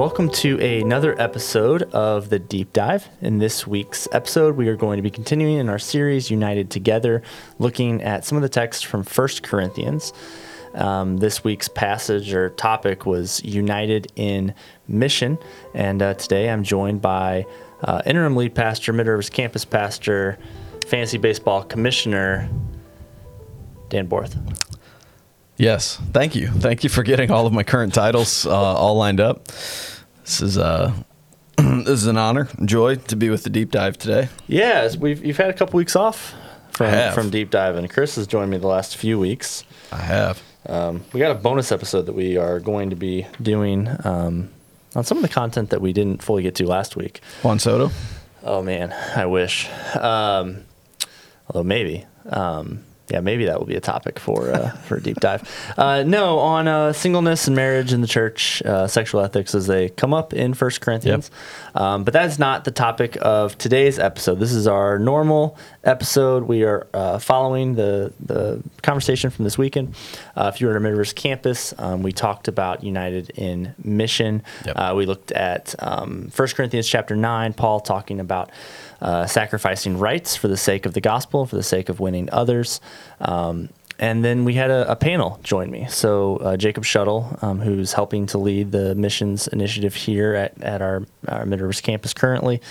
welcome to another episode of the Deep Dive. In this week's episode, we are going to be continuing in our series United Together, looking at some of the text from 1 Corinthians. Um, this week's passage or topic was United in Mission, and uh, today I'm joined by uh, interim lead pastor, Mid Rivers campus pastor, fantasy baseball commissioner, Dan Borth. Yes, thank you. Thank you for getting all of my current titles uh, all lined up. This is uh, this is an honor, joy to be with the deep dive today. Yeah, we've you've had a couple weeks off from from deep dive, and Chris has joined me the last few weeks. I have. Um, we got a bonus episode that we are going to be doing um, on some of the content that we didn't fully get to last week. Juan Soto. Oh man, I wish. Um, although maybe, um, yeah, maybe that will be a topic for uh, for a deep dive. Uh, no, on uh, singleness and marriage in the church, uh, sexual ethics as they come up in First Corinthians. Um, but that's not the topic of today's episode. This is our normal episode. We are uh, following the the conversation from this weekend. Uh, if you were at Mid Rivers campus, um, we talked about United in Mission. Yep. Uh, we looked at um, 1 Corinthians chapter 9, Paul talking about uh, sacrificing rights for the sake of the gospel, for the sake of winning others. Um, and then we had a, a panel join me. So uh, Jacob Shuttle, um, who's helping to lead the missions initiative here at, at our, our Mid Rivers campus currently.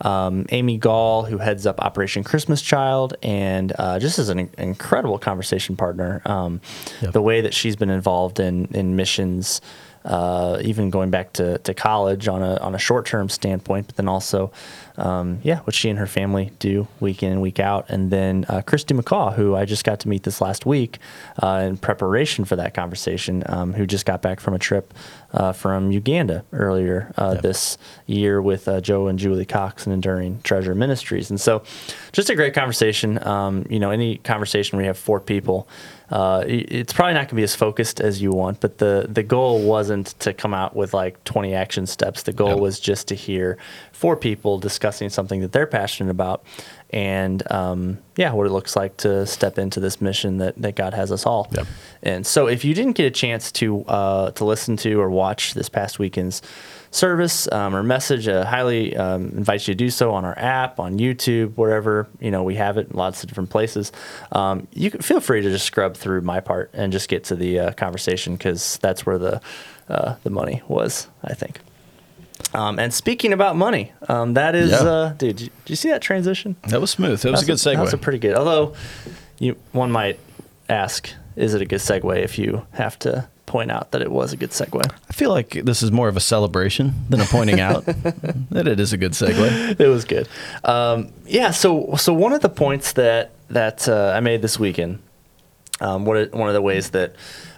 Um, Amy Gall, who heads up Operation Christmas Child, and uh, just as an incredible conversation partner. Um, Yep. The way that she's been involved in in missions, uh, even going back to, to college on a on a short term standpoint, but then also, um, yeah, what she and her family do week in and week out. And then uh, Christy McCaw, who I just got to meet this last week uh, in preparation for that conversation, um, who just got back from a trip uh, from Uganda earlier uh, Yep. this year with uh, Joe and Julie Cox and Enduring Treasure Ministries. And so, just a great conversation. Um, you know, any conversation where you have four people, uh, it's probably not going to be as focused as you want. But the the goal wasn't to come out with like 20 action steps. The goal Yep. was just to hear four people discussing something that they're passionate about. And um, yeah, what it looks like to step into this mission that, that God has us all. Yep. And so, if you didn't get a chance to uh, to listen to or watch this past weekend's service um, or message, I highly um, invite you to do so on our app, on YouTube, wherever you know we have it, in lots of different places. Um, you can feel free to just scrub through my part and just get to the uh, conversation because that's where the uh, the money was, I think. Um, and speaking about money, um, that is, Yeah. uh, dude, did you, did you see that transition? That was smooth. That was a good segue. That was a pretty good. Although, you one might ask, is it a good segue if you have to point out that it was a good segue? I feel like this is more of a celebration than a pointing out that it is a good segue. it was good. Um, yeah. So so one of the points that that uh, I made this weekend, um, one of, one of the ways that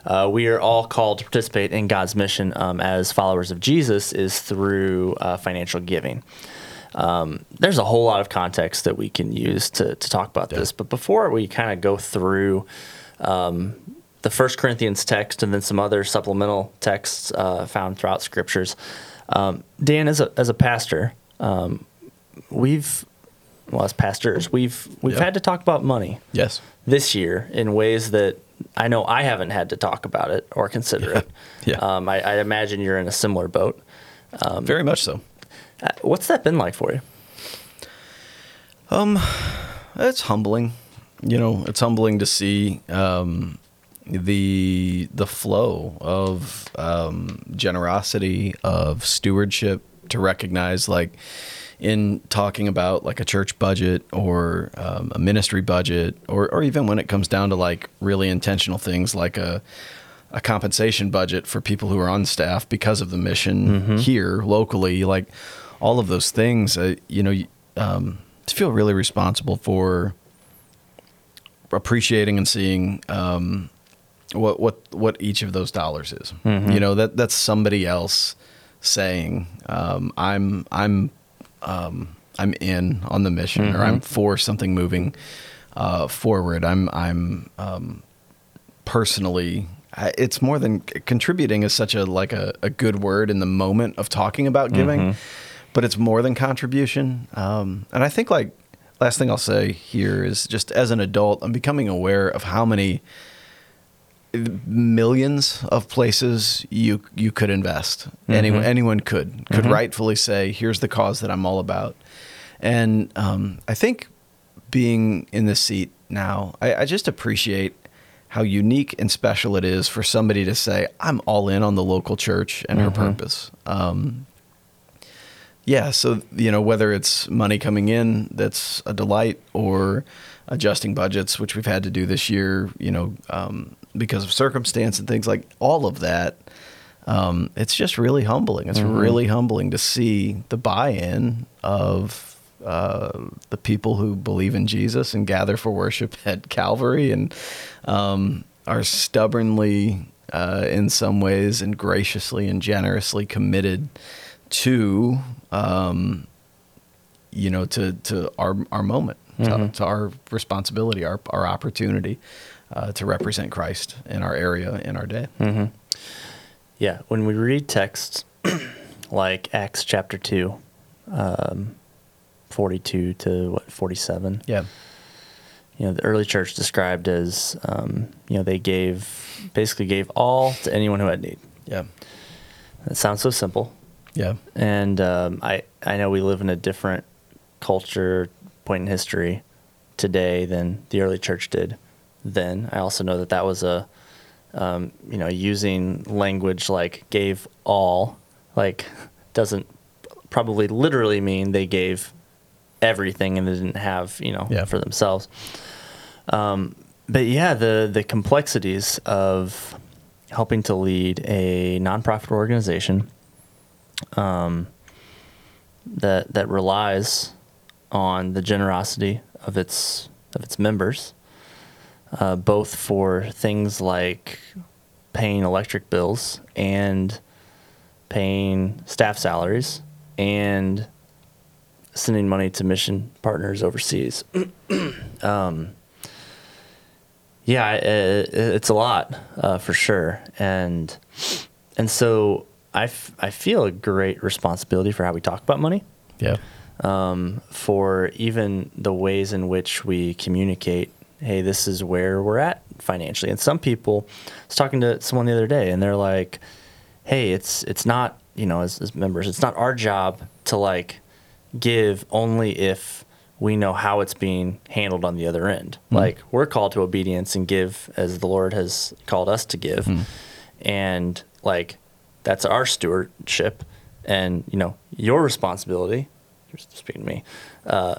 uh, we are all called to participate in God's mission um, as followers of Jesus is through uh, financial giving. Um, there's a whole lot of context that we can use to, to talk about this, but before we kind of go through um, the First Corinthians text and then some other supplemental texts uh, found throughout scriptures, um, Dan, as a as a pastor, um, we've well as pastors we've we've Yeah. had to talk about money Yes. this year in ways that I know I haven't had to talk about it or consider it. Yeah. Um, I, I imagine you're in a similar boat. Very much so. Uh, What's that been like for you? Um, It's humbling. You know, it's humbling to see um, the the flow of um, generosity, of stewardship, to recognize like in talking about like a church budget or um, a ministry budget, or or even when it comes down to like really intentional things like a a compensation budget for people who are on staff because of the mission here locally, like all of those things. Uh, you know, um, to feel really responsible for appreciating and seeing um, what what what each of those dollars is. You know that that's somebody else saying um, I'm I'm um, I'm in on the mission or I'm for something moving uh, forward. I'm I'm um, personally. It's more than contributing is such a like a, a good word in the moment of talking about giving, but it's more than contribution. Um, and I think like last thing I'll say here is just as an adult, I'm becoming aware of how many millions of places you you could invest. Anyone anyone could could rightfully say, "Here's the cause that I'm all about." And um, I think being in this seat now, I, I just appreciate how unique and special it is for somebody to say, "I'm all in on the local church and her purpose." Um, yeah, so you know whether it's money coming in that's a delight or adjusting budgets, which we've had to do this year, you know, um, because of circumstance and things like all of that. Um, it's just really humbling. It's really humbling to see the buy-in of uh, the people who believe in Jesus and gather for worship at Calvary and um, are stubbornly, uh, in some ways, and graciously and generously committed to um, you know to to our our moment to, to our responsibility our our opportunity uh, to represent Christ in our area in our day. Yeah, when we read texts like Acts chapter 2, um, 42 to what, 47, yeah. You know, the early church described as, um, you know, they gave, basically gave all to anyone who had need. yeah. It sounds so simple. yeah. And um, I, I know we live in a different culture, point in history today than the early church did then. I also know that that was a, um, you know, using language like gave all, like doesn't probably literally mean they gave everything and they didn't have, you know, Yeah. for themselves. Um, but yeah, the the complexities of helping to lead a nonprofit organization um, that that relies on the generosity of its of its members, uh, both for things like paying electric bills and paying staff salaries and sending money to mission partners overseas. um, yeah, it, it's a lot uh, for sure, and and so I, f- I feel a great responsibility for how we talk about money, yeah um, for even the ways in which we communicate. Hey, this is where we're at financially. And some people, I was talking to someone the other day, and they're like, "Hey, it's it's not you know as, as members, it's not our job to like give only if we know how it's being handled on the other end. Like we're called to obedience and give as the Lord has called us to give, and like that's our stewardship, and you know your responsibility. You're speaking to me. Uh,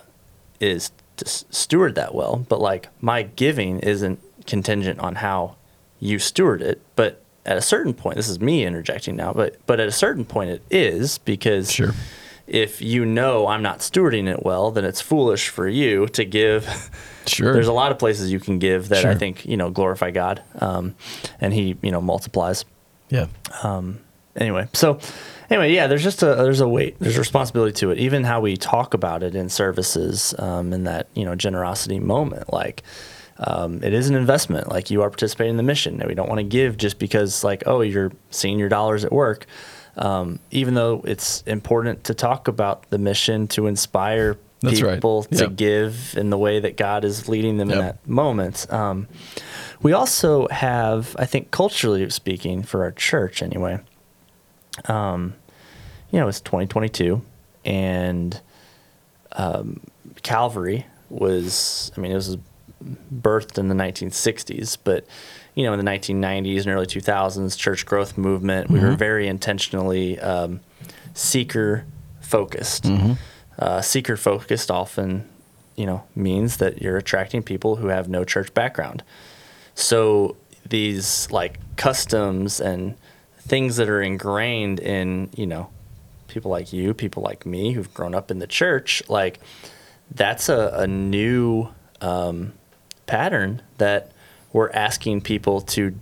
is to steward that well, but like my giving isn't contingent on how you steward it. But at a certain point, this is me interjecting now, but but at a certain point, it is because Sure. if you know I'm not stewarding it well, then it's foolish for you to give. Sure. There's a lot of places you can give that I think you know glorify God, um, and He you know multiplies yeah anyway so anyway yeah there's just a there's a weight there's a responsibility to it even how we talk about it in services um, in that you know generosity moment like um, it is an investment like you are participating in the mission and we don't want to give just because like oh you're seeing your dollars at work um, even though it's important to talk about the mission to inspire That's right. people to Yep. give in the way that God is leading them in that moment. Um, we also have, I think, culturally speaking, for our church anyway, um, you know, it's 2022, and um, Calvary was, I mean, it was birthed in the 1960s, but you know, in the 1990s and early 2000s, church growth movement, we were very intentionally um, seeker focused. Uh, seeker focused often, you know, means that you're attracting people who have no church background. So these like customs and things that are ingrained in, you know, people like you, people like me who've grown up in the church, like that's a, a new um, pattern that we're asking people to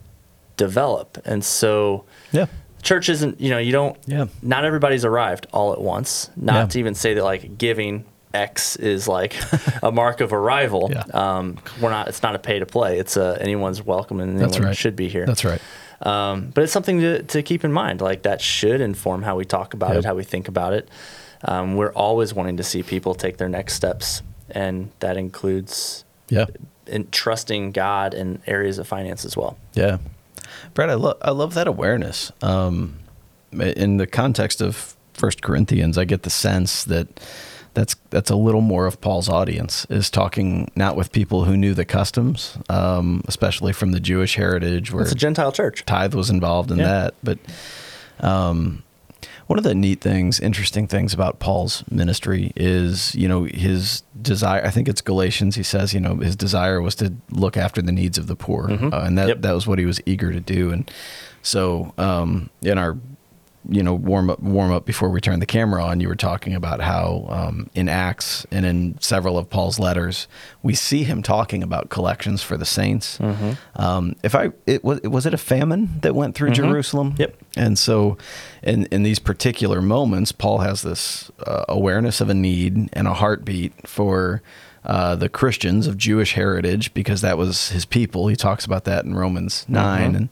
develop. And so yeah church isn't, you know, you don't, Yeah. not everybody's arrived all at once. Not Yeah. to even say that like giving X is like a mark of arrival. Yeah. Um, we're not, it's not a pay to play. It's a, anyone's welcome and anyone right. should be here. that's right Um, but it's something to, to keep in mind. Like that should inform how we talk about Yep. it, how we think about it. Um, we're always wanting to see people take their next steps, and that includes yeah in trusting God in areas of finance as well. Yeah. Brad, I love I love that awareness. Um, in the context of First Corinthians, I get the sense that that's that's a little more of Paul's audience is talking not with people who knew the customs, um, especially from the Jewish heritage, where It's a Gentile church. tithe was involved in Yeah. that. But um, one of the neat things, interesting things about Paul's ministry is, you know, his desire. I think it's Galatians. He says, you know, his desire was to look after the needs of the poor, uh, and that Yep. that was what he was eager to do. And so, um, in our you know warm up warm up before we turn the camera on you were talking about how um, in acts and in several of paul's letters we see him talking about collections for the saints Mm-hmm. um, if i it was was it a famine that went through jerusalem Yep. and so in in these particular moments paul has this uh, awareness of a need and a heartbeat for uh, the Christians of Jewish heritage, because that was his people. He talks about that in Romans 9. And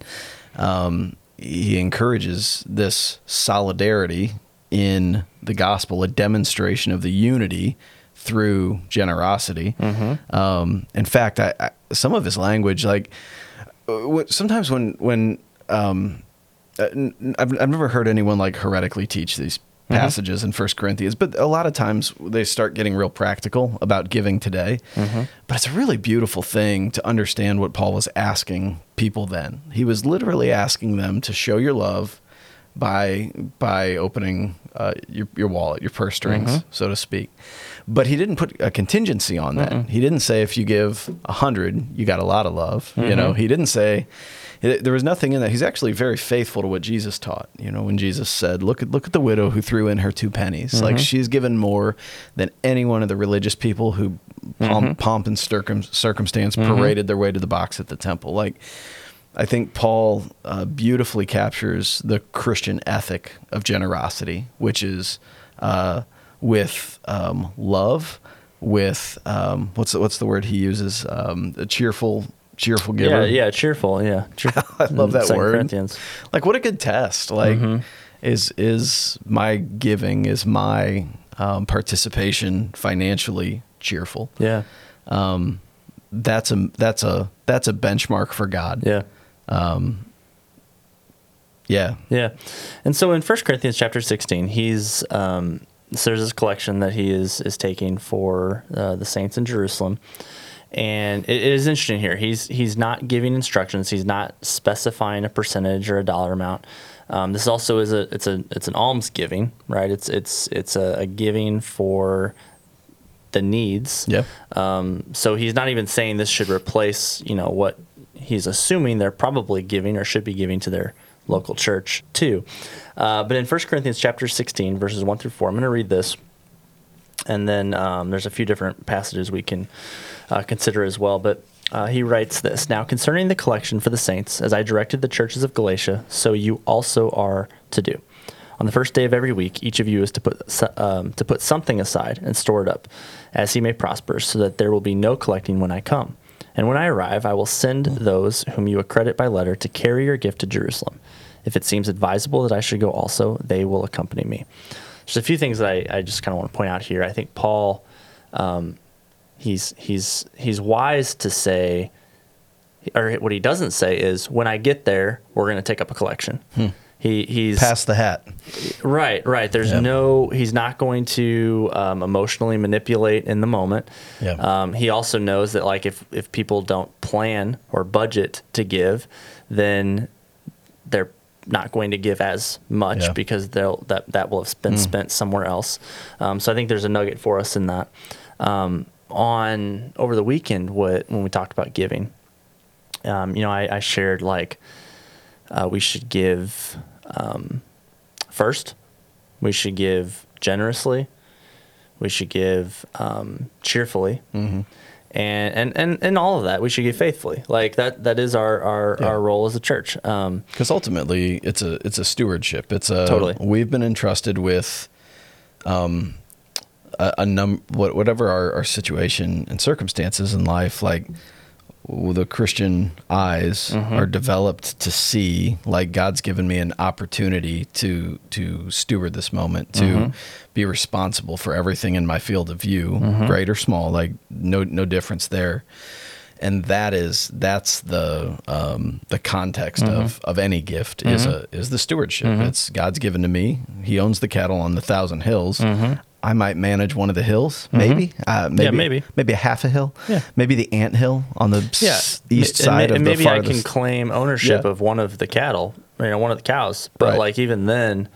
um, he encourages this solidarity in the gospel, a demonstration of the unity through generosity. Um, in fact, I, I, some of his language, like uh, what- sometimes when when um, uh, I've, I've never heard anyone like heretically teach these Mm-hmm. passages in First Corinthians, but a lot of times they start getting real practical about giving today. Mm-hmm. But it's a really beautiful thing to understand what Paul was asking people then. He was literally asking them to show your love by by opening uh, your your wallet, your purse strings, mm-hmm. so to speak. But he didn't put a contingency on that. He didn't say if you give a hundred, you got a lot of love. You know, he didn't say there was nothing in that. He's actually very faithful to what Jesus taught. You know, when Jesus said, "Look at look at the widow who threw in her two pennies. Like she's given more than any one of the religious people who pomp, pomp and circum, circumstance paraded their way to the box at the temple." Like. I think Paul uh, beautifully captures the Christian ethic of generosity, which is uh, with um, love, with um, what's the, what's the word he uses? Um, a cheerful, cheerful giver. Yeah, yeah, cheerful. Yeah, I love that Second word. Corinthians. Like, what a good test! Like, is is my giving, is my um, participation financially cheerful? Yeah, Um, that's a that's a that's a benchmark for God. yeah. Yeah. Yeah. And so in 1 Corinthians chapter 16, he's um, so there's this collection that he is is taking for uh, the saints in Jerusalem. And it, it is interesting here. He's he's not giving instructions. He's not specifying a percentage or a dollar amount. Um, this also is a it's a it's an alms giving, right? It's it's it's a, a giving for the needs. Yeah. Um, so he's not even saying this should replace, you know, what he's assuming they're probably giving or should be giving to their local church too. Uh, but in 1 Corinthians chapter 16, verses 1 through 4, I'm going to read this. And then um, there's a few different passages we can uh, consider as well. But uh, he writes this Now, concerning the collection for the saints, as I directed the churches of Galatia, so you also are to do. On the first day of every week, each of you is to put um, to put something aside and store it up, as he may prosper, so that there will be no collecting when I come. And when I arrive, I will send those whom you accredit by letter to carry your gift to Jerusalem. If it seems advisable that I should go also, they will accompany me. There's a few things that I, I just kind of want to point out here. I think Paul, um, he's he's he's wise to say, or what he doesn't say is, when I get there, we're going to take up a collection. He he's Pass the hat. Right, right. There's Yeah. no. He's not going to um, emotionally manipulate in the moment. Yeah. Um, he also knows that like if if people don't plan or budget to give, then they're not going to give as much Yeah. because they'll that that will have been spent somewhere else. Um, so I think there's a nugget for us in that. Um, on over the weekend, what when we talked about giving, um, you know, I, I shared like uh, we should give um, first. We should give generously. We should give um, cheerfully, Mm-hmm. and, and and and all of that. We should give faithfully. Like that. That is our our, Yeah. our role as a church. Um, Because ultimately, it's a it's a stewardship. It's a Totally. We've been entrusted with, um, a, a num whatever our, our situation and circumstances in life, like the Christian eyes mm-hmm. are developed to see, like God's given me an opportunity to to steward this moment, to mm-hmm. be responsible for everything in my field of view, mm-hmm. great or small, like no no difference there. and that is that's the um, the context of, of any gift is a is the stewardship. It's God's given to me. He owns the cattle on the thousand hills. I might manage one of the hills, maybe, uh, maybe, maybe. maybe a half a hill, Yeah. maybe the ant hill on the s- yeah, east And side ma- of and maybe I can claim ownership Yeah. of one of the cattle, you know, one of the cows. But Right. like even then,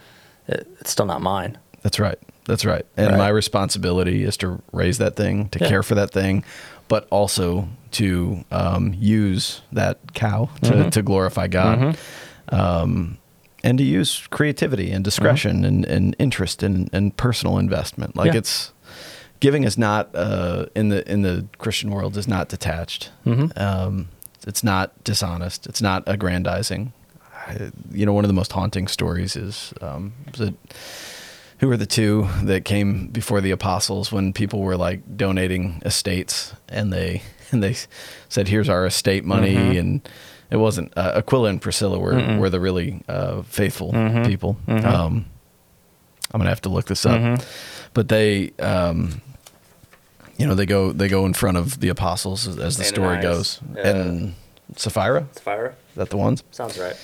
it, it's still not mine. That's right. That's right. And Right. my responsibility is to raise that thing, to Yeah. care for that thing, but also to um, use that cow to, Mm-hmm. to glorify God. Um, and to use creativity and discretion and, and interest and, and personal investment. Like Mm-hmm. Yeah. it's giving is not uh, in the in the Christian world is not detached. Mm-hmm. Um, it's not dishonest. It's not aggrandizing. I, you know, one of the most haunting stories is um, it who were the two that came before the apostles when people were like donating estates and they and they said here's our estate money Mm-hmm. and it wasn't uh, Aquila and Priscilla were were the really uh, faithful Mm-hmm. people. Um, I'm gonna have to look this up, but they. Um, you know they go they go in front of the apostles as, as the story goes. Uh, and Sapphira? Sapphira? Is that the ones? Sounds right.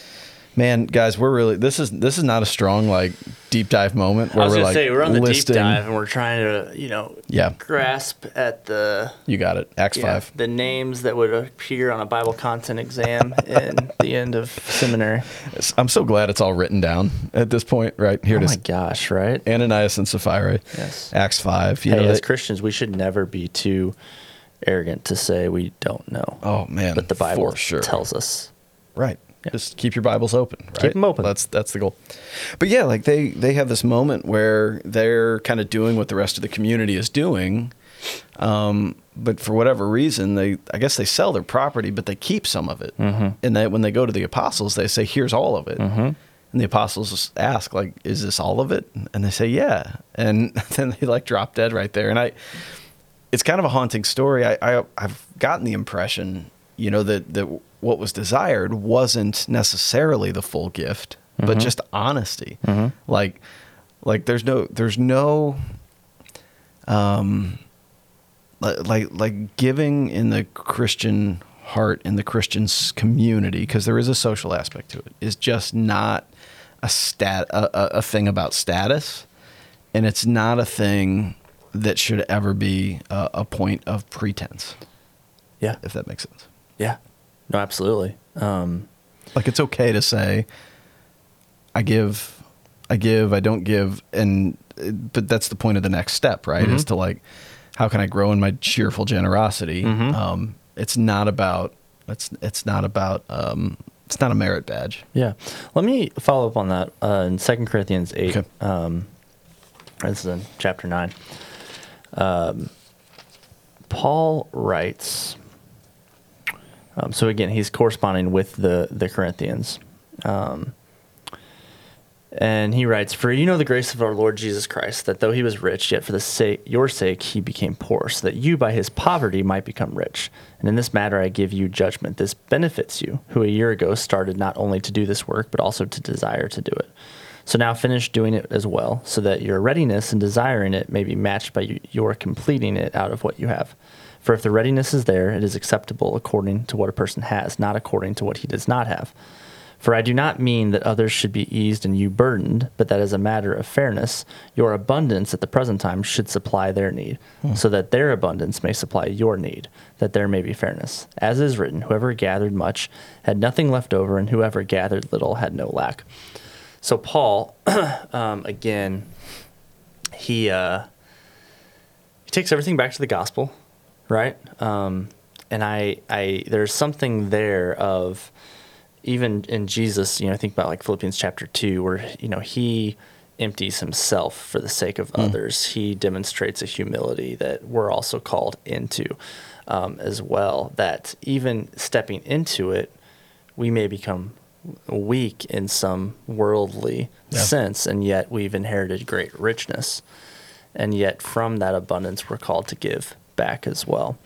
Man, guys, we're really this is this is not a strong like deep dive moment where I was we're gonna like say we're on the listing. deep dive and we're trying to you know Yeah. grasp at the You got it. Acts yeah, five. the names that would appear on a Bible content exam in the end of seminary. I'm so glad it's all written down at this point. Right here oh it is. Oh it my gosh! Right? Ananias and Sapphira. Yes. Acts five. You hey, know, as they- Christians, we should never be too arrogant to say we don't know. oh man, but the Bible sure. tells us. Right. Just keep your Bibles open. Right? them open. That's that's the goal. But yeah, like they they have this moment where they're kind of doing what the rest of the community is doing, um, but for whatever reason, they I guess they sell their property, but they keep some of it. Mm-hmm. And they, when they go to the apostles, they say, "Here's all of it." Mm-hmm. And the apostles ask, "Like, is this all of it?" And they say, "Yeah." And then they like drop dead right there. And I, it's kind of a haunting story. I, I I've gotten the impression, you know, that that what was desired wasn't necessarily the full gift, but just honesty. Like, like there's no there's no, um, li- like like giving in the Christian heart in the Christian community because there is a social aspect to it is just not a stat a, a, a thing about status and it's not a thing that should ever be a, a point of pretense Yeah. if that makes sense Yeah. No, absolutely. Um, like it's okay to say i give i give i don't give and but that's the point of the next step right is to like how can i grow in my cheerful generosity um it's not about it's it's not about um it's not a merit badge yeah. Let me follow up on that uh, in Second Corinthians 8. Okay. Um, this is in chapter 9. Um, Paul writes, um, so again, he's corresponding with the, the Corinthians. Um, and he writes, For you know the grace of our Lord Jesus Christ, that though he was rich, yet for the sake, your sake he became poor, so that you by his poverty might become rich. And in this matter I give you judgment. This benefits you, who a year ago started not only to do this work, but also to desire to do it. So now finish doing it as well, so that your readiness in desiring it may be matched by your completing it out of what you have. For if the readiness is there, it is acceptable according to what a person has, not according to what he does not have. For I do not mean that others should be eased and you burdened, but that as a matter of fairness, your abundance at the present time should supply their need, so that their abundance may supply your need, that there may be fairness. As is written, whoever gathered much had nothing left over, and whoever gathered little had no lack. So Paul, um, again, he uh, he takes everything back to the gospel, right? Um, and I, I, there's something there of even in Jesus, you know, I think about like Philippians chapter two, where you know he empties himself for the sake of others. He demonstrates a humility that we're also called into um, as well. That even stepping into it, we may become weak in some worldly Yeah. sense, and yet we've inherited great richness. And yet, from that abundance, we're called to give back as well.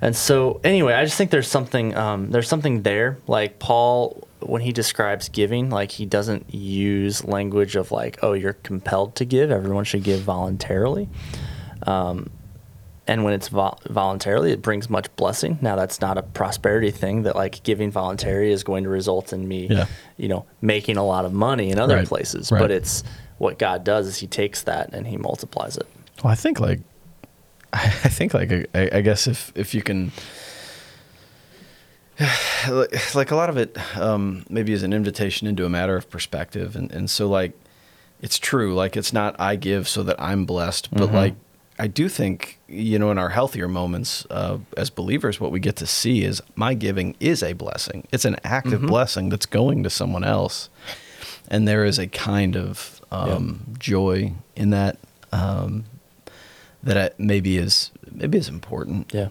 And so, anyway, I just think there's something um, there's something there. Like Paul, when he describes giving, like he doesn't use language of like, "Oh, you're compelled to give. Everyone should give voluntarily." Um, and when it's vol- voluntarily, it brings much blessing. Now, that's not a prosperity thing that like giving voluntary is going to result in me, Yeah. you know, making a lot of money in other Right. places. Right. But it's what God does is He takes that and He multiplies it. Well, I think like, I think like, I, I guess if if you can, like a lot of it, um, maybe is an invitation into a matter of perspective, and and so like, it's true. Like it's not I give so that I'm blessed, but like I do think you know in our healthier moments uh, as believers, what we get to see is my giving is a blessing. It's an active blessing that's going to someone else, and there is a kind of um, joy in that. Um, that maybe is maybe is important. Yeah.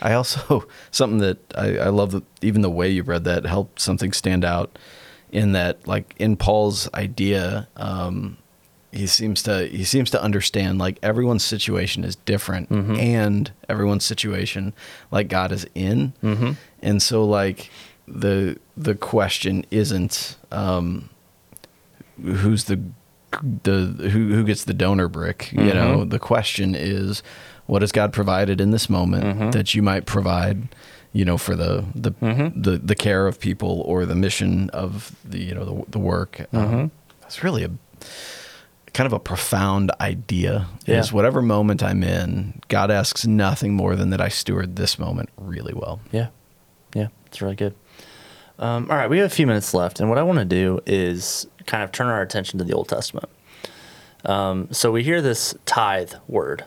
I also something that I, I love that even the way you read that helped something stand out in that like in Paul's idea, um, he seems to he seems to understand like everyone's situation is different and everyone's situation like God is in, mm-hmm. and so like the the question isn't um, who's the the who who gets the donor brick you know the question is what has god provided in this moment that you might provide you know for the the, the the care of people or the mission of the you know the, the work um, that's really a kind of a profound idea Yeah. is whatever moment i'm in god asks nothing more than that i steward this moment really well Yeah. Yeah. It's really good. Um, all right. We have a few minutes left. And what I want to do is kind of turn our attention to the Old Testament. Um, so we hear this tithe word.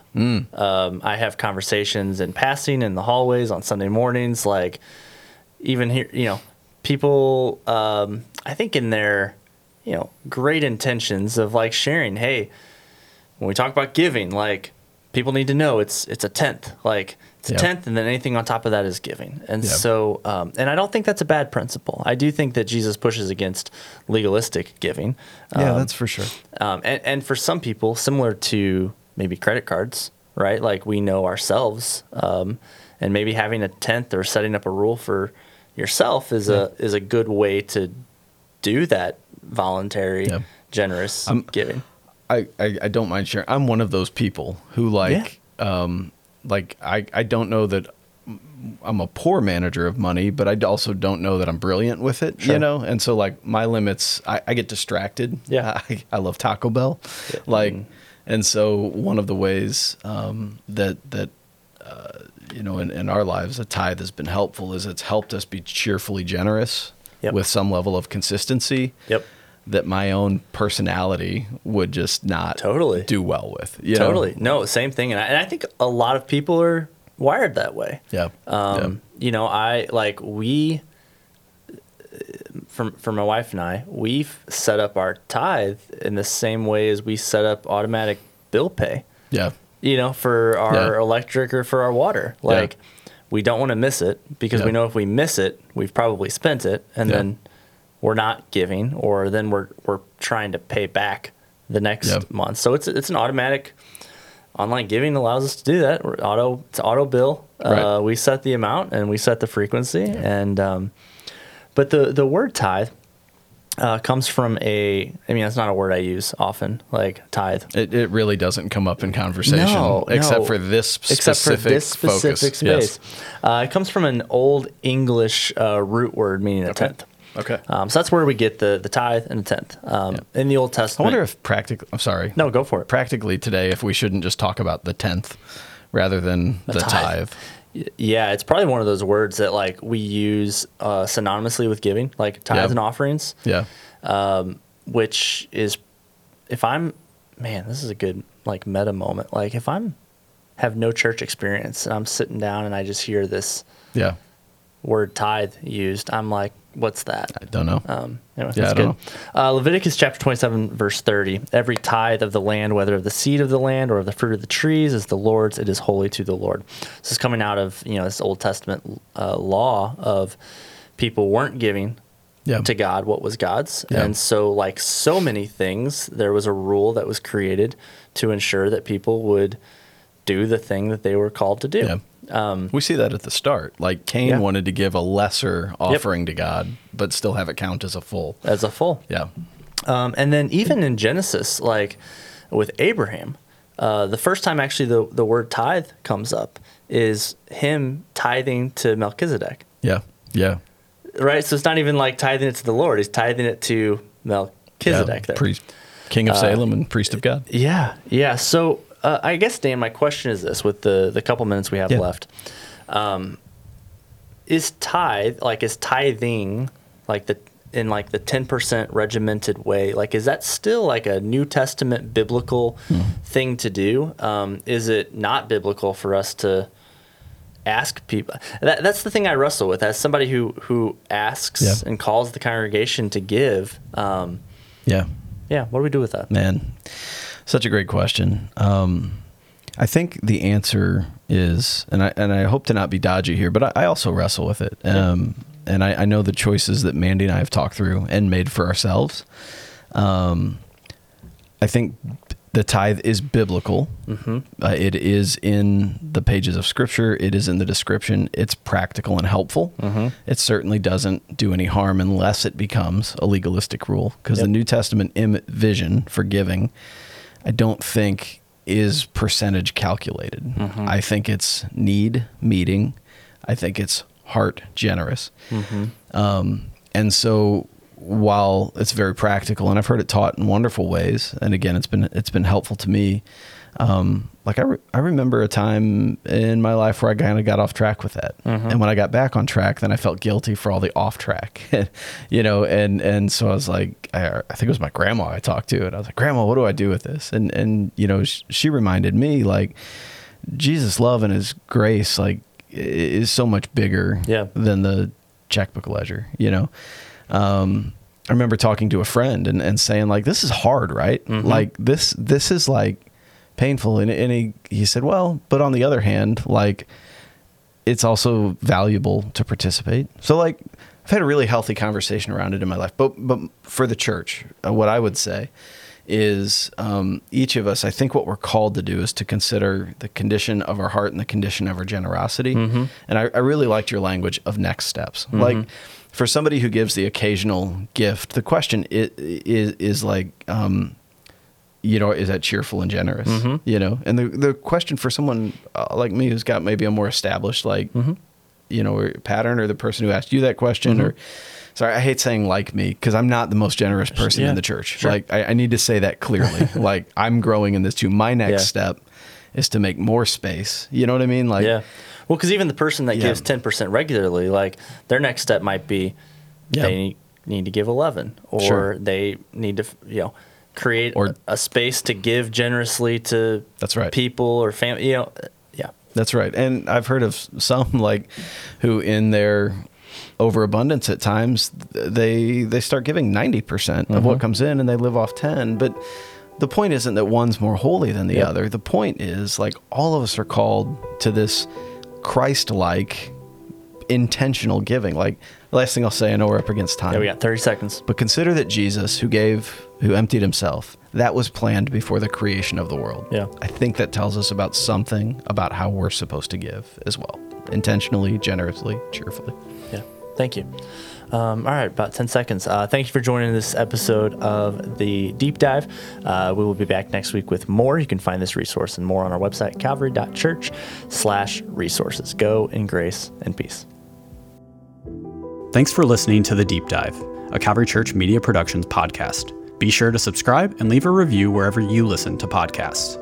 Um, I have conversations in passing in the hallways on Sunday mornings. Like, even here, you know, people, um, I think in their, you know, great intentions of like sharing, hey, when we talk about giving, like people need to know it's it's a tenth, like it's a Yeah. tenth, and then anything on top of that is giving. And Yeah. so, um, and I don't think that's a bad principle. I do think that Jesus pushes against legalistic giving. yeah Um, that's for sure um, and, and for some people, similar to maybe credit cards, right? Like we know ourselves, um, and maybe having a tenth or setting up a rule for yourself is a is a good way to do that voluntary, Yeah. generous giving. I, I, I don't mind sharing. I'm one of those people who like um like I, I don't know that I'm a poor manager of money, but I also don't know that I'm brilliant with it, Sure. you know? And so like my limits I, I get distracted. Yeah. I, I love Taco Bell. Like and so one of the ways um that that uh, you know in, in our lives a tithe has been helpful is it's helped us be cheerfully generous Yep. with some level of consistency Yep. That my own personality would just not Totally. do well with. you know? Totally. No, same thing. And I, and I think a lot of people are wired that way. Yeah. Um, You know, I like we, for, for my wife and I, we've set up our tithe in the same way as we set up automatic bill pay, yeah. you know, for our Yeah. electric or for our water. Yeah. Like, we don't want to miss it because Yeah. we know if we miss it, we've probably spent it and Yeah. then we're not giving or then we're, we're trying to pay back the next Yeah. month. So it's, it's an automatic online giving allows us to do that. We're auto it's auto bill. Uh, we set the amount and we set the frequency. And um, but the the word tithe uh, comes from a. I mean, that's not a word I use often. Like tithe. It, it really doesn't come up in conversation No, except no. for this specific Except for this specific focus. space, uh, it comes from an old English uh, root word meaning a Okay. tenth. Okay. Um, so that's where we get the the tithe and the tenth um, in the Old Testament, I wonder if practically, I'm sorry. no, go for it. Practically today, if we shouldn't just talk about the 10th rather than the, tithe. tithe. Yeah, it's probably one of those words that like we use uh, synonymously with giving, like tithes Yep. and offerings, Yeah. which is if I'm man, this is a good like meta moment. Like if I'm have no church experience and I'm sitting down and I just hear this Yeah. word tithe used, I'm like, what's that? I don't know. Um, anyway, Yeah, that's good. Uh, Leviticus chapter 27, verse 30. Every tithe of the land, whether of the seed of the land or of the fruit of the trees, is the Lord's. It is holy to the Lord. This is coming out of you know this Old Testament uh, law of people weren't giving yeah. to God what was God's, Yeah. and so like so many things, there was a rule that was created to ensure that people would do the thing that they were called to do. Yeah. we see that at the start. Like Cain Yeah. wanted to give a lesser offering to God, but still have it count as a full. As a full. Yeah. Um, and then even in Genesis, like with Abraham, uh, the first time actually the, the word tithe comes up is him tithing to Melchizedek, Yeah. Yeah. right? So it's not even like tithing it to the Lord; he's tithing it to Melchizedek. Yeah. there. Priest, King of Salem and priest of God. Yeah, yeah. So uh, I guess Dan, my question is this: with the the couple minutes we have Yeah. left, um, is tithe like is tithing like the in like the ten percent regimented way? Like, is that still like a New Testament biblical Hmm. thing to do? Um, is it not biblical for us to? ask people that, that's the thing i wrestle with as somebody who who asks Yeah. and calls the congregation to give um, Yeah. yeah what do we do with that Man, such a great question. Um, I think the answer is, and I and I hope to not be dodgy here, but I, I also wrestle with it. Um, and I, I know the choices that Mandy and I have talked through and made for ourselves. Um, I think the tithe is biblical. Uh, it is in the pages of Scripture. It is in the description. It's practical and helpful. It certainly doesn't do any harm unless it becomes a legalistic rule. Because Yep. the New Testament Im- vision for giving, I don't think is percentage calculated. I think it's need meeting. I think it's heart generous. Um, and so while it's very practical and I've heard it taught in wonderful ways, and again, it's been, it's been helpful to me. Um, like I, re- I remember a time in my life where I kind of got off track with that. And when I got back on track, then I felt guilty for all the off track, you know? And, and so I was like, I, I think it was my grandma I talked to and I was like, grandma, what do I do with this? And, and, you know, sh- she reminded me like Jesus love and his grace, like is so much bigger Yeah. than the checkbook ledger, you know? Um, I remember talking to a friend and, and saying like, this is hard, right? Like this, this is like painful. And, and he, he said, well, but on the other hand, like it's also valuable to participate. So like I've had a really healthy conversation around it in my life, but, but for the church, uh, what I would say is um, each of us, I think what we're called to do is to consider the condition of our heart and the condition of our generosity. And I, I really liked your language of next steps. Like for somebody who gives the occasional gift, the question is, is, is like, um, you know, is that cheerful and generous? Mm-hmm. You know, and the the question for someone uh, like me who's got maybe a more established like, mm-hmm. you know, pattern, or the person who asked you that question, mm-hmm. or sorry, I hate saying like me because I'm not the most generous person Yeah, in the church. sure. Like, I, I need to say that clearly. like, I'm growing in this too. My next Yeah. step is to make more space. You know what I mean? Like, yeah. Well, because even the person that Yeah. gives ten percent regularly, like their next step might be they need to give eleven, or Sure. they need to, you know, create Or- a, a space to give generously to That's right. people or family. You know, yeah, That's right. And I've heard of some like who in their overabundance at times they they start giving 90% of what mm-hmm. comes in and they live off 10, but the point isn't that one's more holy than the Yep. other. The point is like all of us are called to this Christ-like intentional giving. Like the last thing I'll say, I know we're up against time. yeah. We got thirty seconds. But consider that Jesus, who gave, who emptied himself, that was planned before the creation of the world. Yeah. I think that tells us about something about how we're supposed to give as well intentionally, generously, cheerfully. Yeah. Thank you. Um, all right, about 10 seconds. Uh, thank you for joining this episode of the Deep Dive. Uh, we will be back next week with more. You can find this resource and more on our website, calvary.church slash resources. Go in grace and peace. Thanks for listening to The Deep Dive, a Calvary Church Media Productions podcast. Be sure to subscribe and leave a review wherever you listen to podcasts.